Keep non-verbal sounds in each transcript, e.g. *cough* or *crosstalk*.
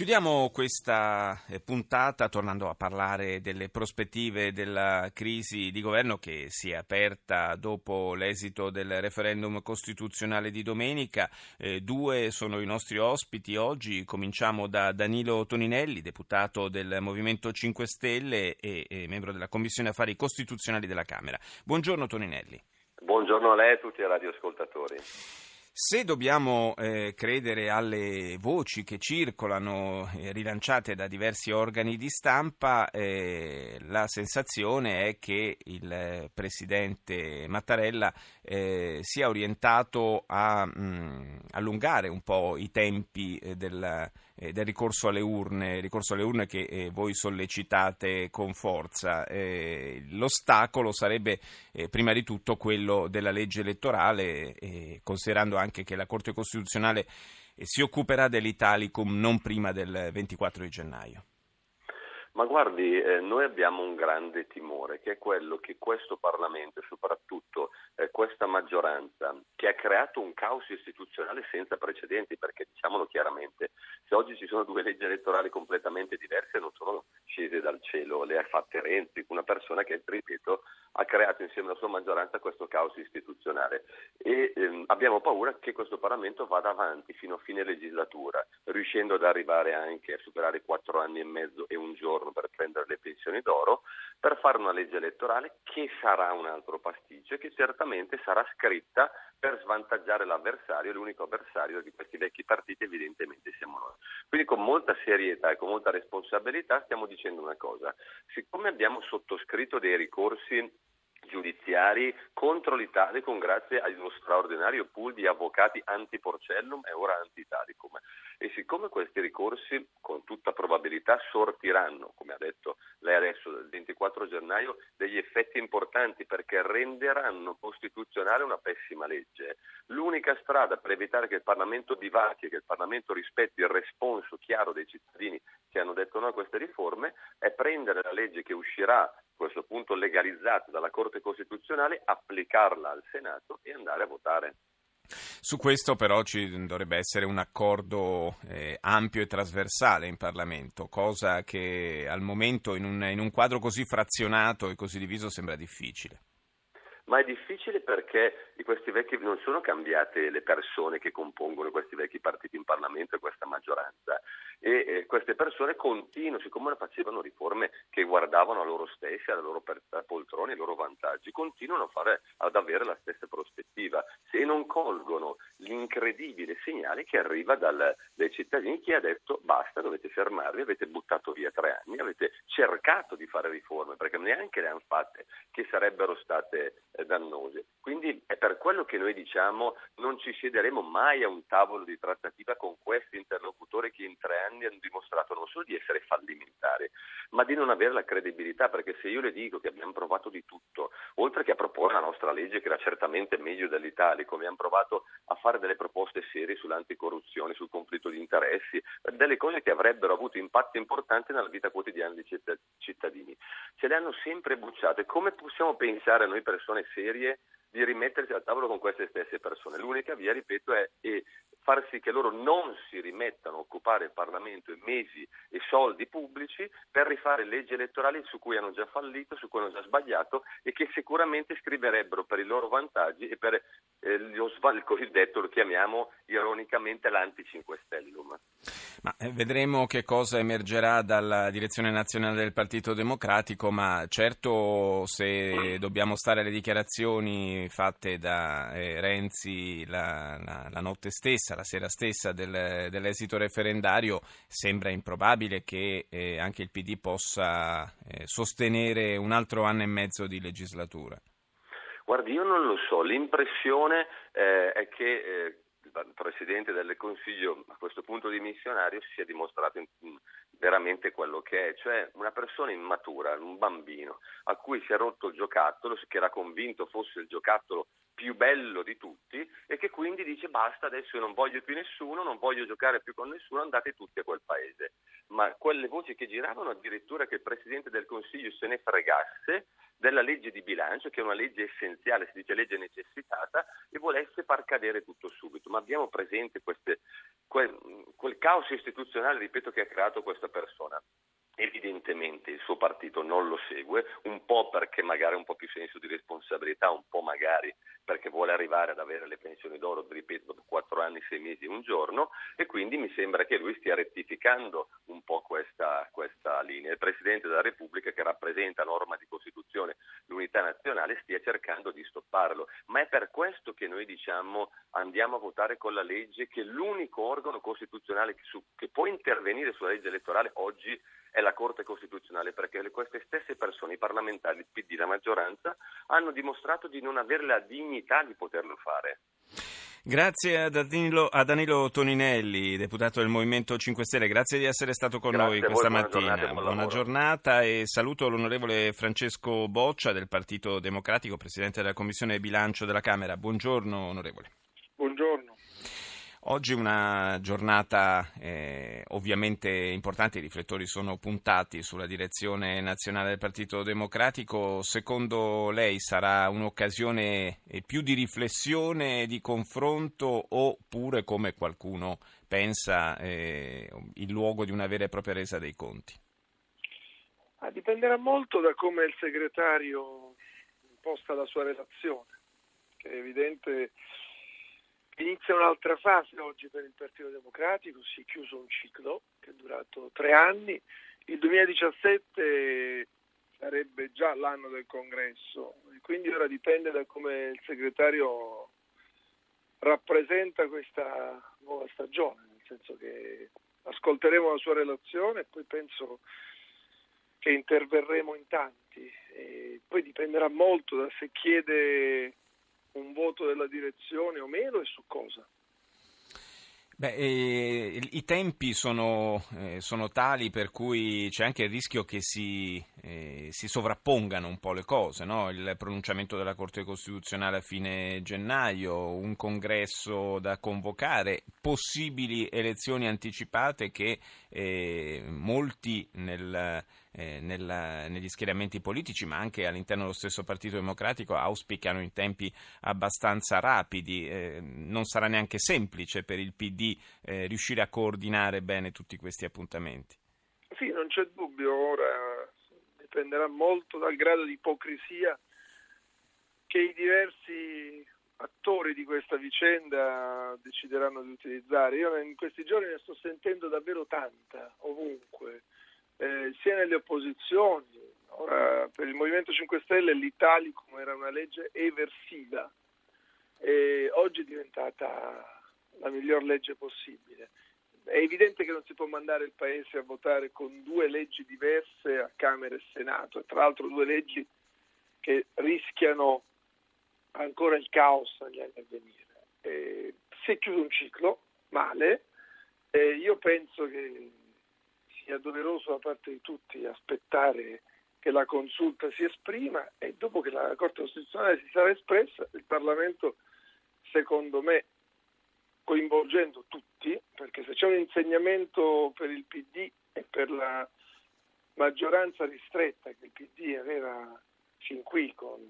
Chiudiamo questa eh, puntata tornando a parlare delle prospettive della crisi di governo che si è aperta dopo l'esito del referendum costituzionale di domenica. Eh, due sono i nostri ospiti oggi. Cominciamo da Danilo Toninelli, deputato del Movimento 5 Stelle e, e membro della Commissione Affari Costituzionali della Camera. Buongiorno Toninelli. Buongiorno a lei e a tutti i radioascoltatori. Se dobbiamo eh, credere alle voci che circolano, eh, rilanciate da diversi organi di stampa, eh, la sensazione è che il eh, presidente Mattarella eh, sia orientato a mh, mm, allungare un po' i tempi eh, del, ricorso alle urne, ricorso alle urne che voi sollecitate con forza. l'ostacolo sarebbe prima di tutto quello della legge elettorale, considerando anche che la Corte Costituzionale eh, si occuperà dell'Italicum non prima del 24 di gennaio. Ma guardi, eh, noi abbiamo un grande timore, che è quello che questo Parlamento e soprattutto eh, questa maggioranza, che ha creato un caos istituzionale senza precedenti, perché diciamolo chiaramente, se oggi ci sono due leggi elettorali completamente diverse non sono scese dal cielo, le ha fatte Renzi, una persona che, ripeto, ha creato insieme alla sua maggioranza questo caos istituzionale. E ehm, abbiamo paura che questo Parlamento vada avanti fino a fine legislatura, riuscendo ad arrivare anche a superare quattro anni e mezzo e un giorno per prendere le pensioni d'oro, per fare una legge elettorale che sarà un altro pasticcio e che certamente sarà scritta per svantaggiare l'avversario, l'unico avversario di questi vecchi partiti evidentemente siamo noi. Quindi con molta serietà e con molta responsabilità stiamo dicendo una cosa, siccome abbiamo sottoscritto dei ricorsi giudiziari contro l'Italia con grazie allo straordinario pool di avvocati anti-Porcellum e ora anti-Italicum. E siccome questi ricorsi con tutta probabilità sortiranno, come ha detto lei adesso, il 24 gennaio, degli effetti importanti perché renderanno costituzionale una pessima legge, l'unica strada per evitare che il Parlamento divacchi e che il Parlamento rispetti il responso chiaro dei cittadini che hanno detto no a queste riforme è prendere la legge che uscirà questo punto legalizzata dalla Corte Costituzionale, applicarla al Senato e andare a votare. Su questo però ci dovrebbe essere un accordo eh, ampio e trasversale in Parlamento, cosa che al momento in un, in un quadro così frazionato e così diviso sembra difficile ma è difficile perché di questi vecchi non sono cambiate le persone che compongono questi vecchi partiti in Parlamento e questa maggioranza. E eh, queste persone continuano, siccome facevano riforme che guardavano a loro stessi, alle loro poltrone, ai loro vantaggi, continuano fare, ad avere la stessa prospettiva. Se non colgono l'incredibile segnale che arriva dal, dai cittadini che ha detto basta, dovete fermarvi, avete buttato via tre anni, avete cercato di fare riforme perché neanche le hanno fatte che sarebbero state eh, dannose. Quindi è per quello che noi diciamo non ci siederemo mai a un tavolo di trattativa con questi interlocutori che in tre anni hanno dimostrato non solo di essere fallimentari, ma di non avere la credibilità, perché se io le dico che abbiamo provato di tutto, oltre che a proporre la nostra legge che era certamente meglio dell'Italia, abbiamo provato a fare delle proposte serie sull'anticorruzione, sul conflitto di interessi, delle cose che avrebbero avuto impatto importante nella vita quotidiana dei cittadini, ce le hanno sempre bucciate. Come possiamo pensare noi persone serie di rimettersi al tavolo con queste stesse persone. L'unica via, ripeto, è far sì che loro non si rimettano a occupare il Parlamento in mesi e soldi pubblici per rifare leggi elettorali su cui hanno già fallito, su cui hanno già sbagliato e che sicuramente scriverebbero per i loro vantaggi e per eh, lo, il cosiddetto, lo chiamiamo ironicamente l'anti-5 Stellum. Ma eh, vedremo che cosa emergerà dalla direzione nazionale del Partito Democratico, ma certo se dobbiamo stare alle dichiarazioni fatte da eh, Renzi la, la, la, notte stessa, la sera stessa del, dell'esito referendario, sembra improbabile che eh, anche il PD possa eh, sostenere un altro anno e mezzo di legislatura. Guardi, io non lo so, l'impressione eh, è che eh, il Presidente del Consiglio a questo punto dimissionario si sia dimostrato veramente quello che è, cioè una persona immatura, un bambino a cui si è rotto il giocattolo, che era convinto fosse il giocattolo più bello di tutti e che quindi dice basta, adesso non voglio più nessuno, non voglio giocare più con nessuno, andate tutti a quel paese. Ma quelle voci che giravano addirittura che il Presidente del Consiglio se ne fregasse della legge di bilancio, che è una legge essenziale, si dice legge necessitata, e volesse far cadere tutto subito. Ma abbiamo presente queste, quel, quel caos istituzionale, ripeto, che ha creato questa persona evidentemente il suo partito non lo segue, un po' perché magari ha un po' più senso di responsabilità, un po' magari perché vuole arrivare ad avere le pensioni d'oro, ripeto, dopo quattro anni, sei mesi e un giorno, e quindi mi sembra che lui stia rettificando un po' questa, questa linea. Il Presidente della Repubblica, che rappresenta norma di Costituzione l'unità nazionale, stia cercando di stopparlo. Ma è per questo che noi diciamo andiamo a votare con la legge che l'unico organo costituzionale che, su, che può intervenire sulla legge elettorale oggi è la Corte Costituzionale, perché queste stesse persone, i parlamentari, il PD, la maggioranza, hanno dimostrato di non avere la dignità di poterlo fare. Grazie a Danilo, a Danilo, Toninelli, deputato del Movimento 5 Stelle, grazie di essere stato con grazie noi questa buona mattina. Giornata, buon buona giornata e saluto l'onorevole Francesco Boccia del Partito Democratico, Presidente della Commissione Bilancio della Camera. Buongiorno onorevole. Oggi una giornata eh, ovviamente importante, i riflettori sono puntati sulla direzione nazionale del Partito Democratico. Secondo lei sarà un'occasione eh, più di riflessione, di confronto oppure, come qualcuno pensa, eh, il luogo di una vera e propria resa dei conti? Ah, dipenderà molto da come il segretario imposta la sua relazione, che è evidente Inizia un'altra fase oggi per il Partito Democratico, si è chiuso un ciclo che è durato tre anni, il 2017 sarebbe già l'anno del congresso e quindi ora dipende da come il segretario rappresenta questa nuova stagione, nel senso che ascolteremo la sua relazione e poi penso che interverremo in tanti. E poi dipenderà molto da se chiede un voto della direzione o meno e su cosa? Beh, eh, I tempi sono, eh, sono, tali per cui c'è anche il rischio che si, eh, si sovrappongano un po' le cose, no? il pronunciamento della Corte Costituzionale a fine gennaio, un congresso da convocare, possibili elezioni anticipate che eh, molti nel eh, nella, negli schieramenti politici, ma anche all'interno dello stesso Partito Democratico, auspicano in tempi abbastanza rapidi. Eh, non sarà neanche semplice per il PD eh, riuscire a coordinare bene tutti questi appuntamenti. Sì, non c'è dubbio, ora dipenderà molto dal grado di ipocrisia che i diversi attori di questa vicenda decideranno di utilizzare. Io in questi giorni ne sto sentendo davvero tanta, ovunque eh, sia nelle opposizioni. Ora, per il Movimento 5 Stelle l'Italicum era una legge eversiva e oggi è diventata la miglior legge possibile. È evidente che non si può mandare il Paese a votare con due leggi diverse a Camera e Senato, e tra l'altro due leggi che rischiano ancora il caos negli anni a venire. Eh, si è chiuso un ciclo, male, e io penso che sia doveroso da parte di tutti aspettare che la consulta si esprima e dopo che la Corte Costituzionale si sarà espressa, il Parlamento, secondo me, coinvolgendo tutti, perché se c'è un insegnamento per il PD e per la maggioranza ristretta che il PD aveva fin qui con,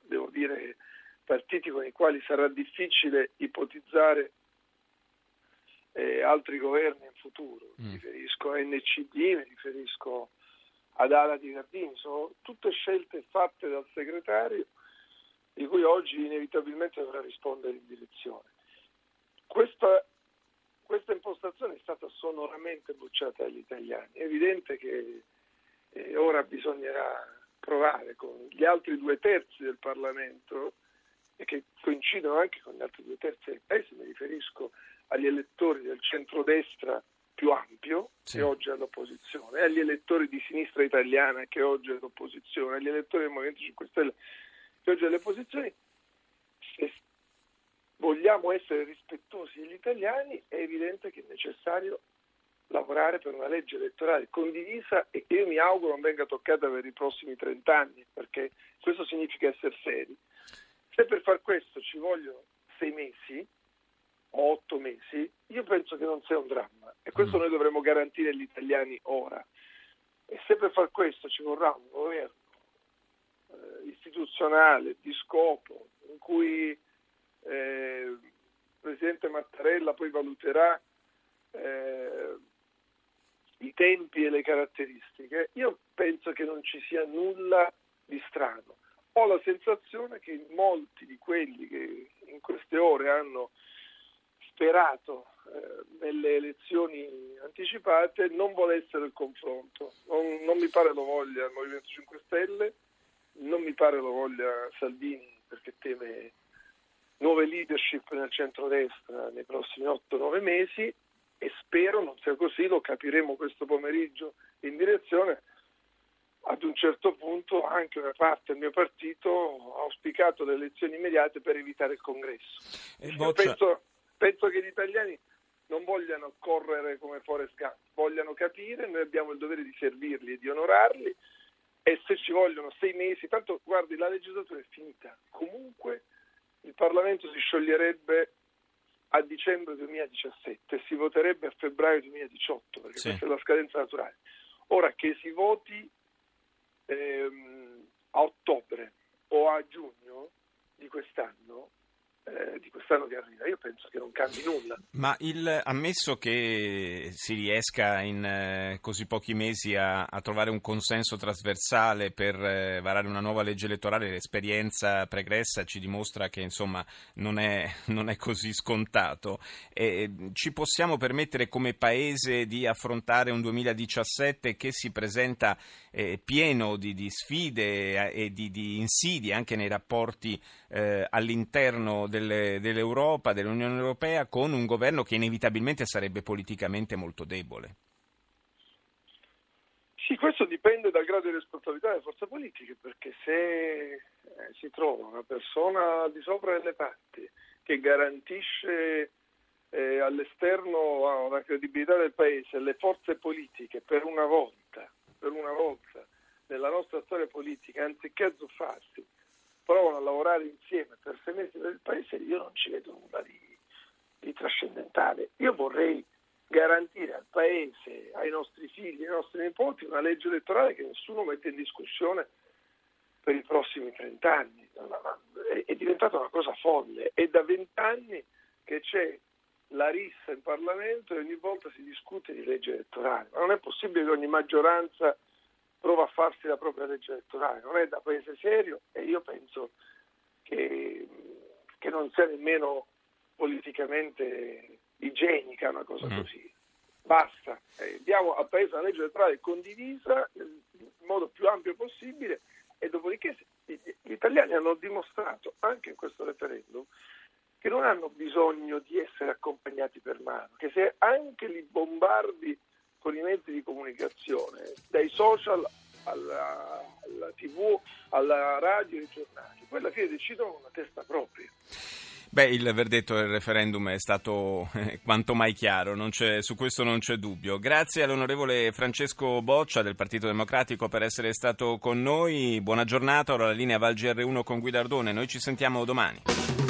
devo dire, partiti con i quali sarà difficile ipotizzare eh, altri governi in futuro, mi mm. riferisco a NCD, mi riferisco ad Ala di Gardini, sono tutte scelte fatte dal segretario di cui oggi inevitabilmente dovrà rispondere in direzione. Questa, questa impostazione è stata sonoramente bocciata dagli italiani, è evidente che eh, ora bisognerà provare con gli altri due terzi del Parlamento e che coincidono anche con gli altri due terzi del Paese, mi riferisco agli elettori del centrodestra più ampio, sì. che oggi è all'opposizione, agli elettori di sinistra italiana, che oggi è all'opposizione, agli elettori del Movimento 5 Stelle, che oggi è all'opposizione, se vogliamo essere rispettosi degli italiani, è evidente che è necessario lavorare per una legge elettorale condivisa e che io mi auguro non venga toccata per i prossimi 30 anni, perché questo significa essere seri. Se per far questo ci vogliono sei mesi o otto mesi, io penso che non sia un dramma e questo mm. noi dovremmo garantire agli italiani ora. E se per far questo ci vorrà un governo eh, istituzionale di scopo in cui eh, il Presidente Mattarella poi valuterà eh, i tempi e le caratteristiche, io penso che non ci sia nulla di strano. Ho la sensazione che molti di quelli che in queste ore hanno sperato eh, nelle elezioni anticipate non volessero il confronto. Non, non, mi pare lo voglia il Movimento 5 Stelle, non mi pare lo voglia Salvini perché teme nuove leadership nel centrodestra nei prossimi 8-9 mesi e spero non sia così, lo capiremo questo pomeriggio in direzione. Ad un certo punto anche una parte del mio partito ha auspicato le elezioni immediate per evitare il congresso. Penso, penso, che gli italiani non vogliano correre come Forest Gump, vogliano capire, noi abbiamo il dovere di servirli e di onorarli e se ci vogliono sei mesi, tanto guardi la legislatura è finita, comunque il Parlamento si scioglierebbe a dicembre 2017 e si voterebbe a febbraio 2018 perché sì. questa è la scadenza naturale. Ora che si voti ehm, a ottobre o a giugno di quest'anno eh, di quest'anno che arriva. Io penso che non cambi nulla. Ma il, ammesso che si riesca in eh, così pochi mesi a, a, trovare un consenso trasversale per eh, varare una nuova legge elettorale, l'esperienza pregressa ci dimostra che insomma non è, *laughs* non è così scontato. Ci possiamo permettere come Paese di affrontare un 2017 che si presenta pieno di, di sfide e di, di, insidie anche nei rapporti eh, all'interno delle, dell'Europa, dell'Unione Europea, con un governo che inevitabilmente sarebbe politicamente molto debole. Sì, questo dipende dal grado di responsabilità delle forze politiche, perché se eh, si trova una persona al di sopra delle parti che garantisce eh, all'esterno la credibilità del Paese le forze politiche per una volta per una volta nella nostra storia politica, anziché azzuffarsi, provano a lavorare insieme per per il Paese, io non ci vedo nulla di, di trascendentale. Io vorrei garantire al Paese, ai nostri figli, ai nostri nipoti, una legge elettorale che nessuno mette in discussione per i prossimi trent'anni. È diventata una cosa folle. È da vent'anni che c'è la rissa in Parlamento e ogni volta si discute di legge elettorale. Ma non è possibile che ogni maggioranza prova a farsi la propria legge elettorale, non è da paese serio e io penso che, che non sia nemmeno politicamente igienica una cosa mm. così. Basta, eh, diamo al Paese una legge elettorale condivisa nel modo più ampio possibile e dopodiché gli italiani hanno dimostrato anche in questo referendum che non hanno bisogno di essere accompagnati per mano, che se anche li bombardi con i mezzi di comunicazione, dai social alla, alla tv, alla radio, ai giornali, poi alla fine decidono con una testa propria. Beh, il verdetto del referendum è stato eh, quanto mai chiaro, su questo non c'è dubbio. Grazie all'onorevole Francesco Boccia del Partito Democratico per essere stato con noi. Buona giornata, ora la linea Val GR1 con Guidardone. Noi ci sentiamo domani.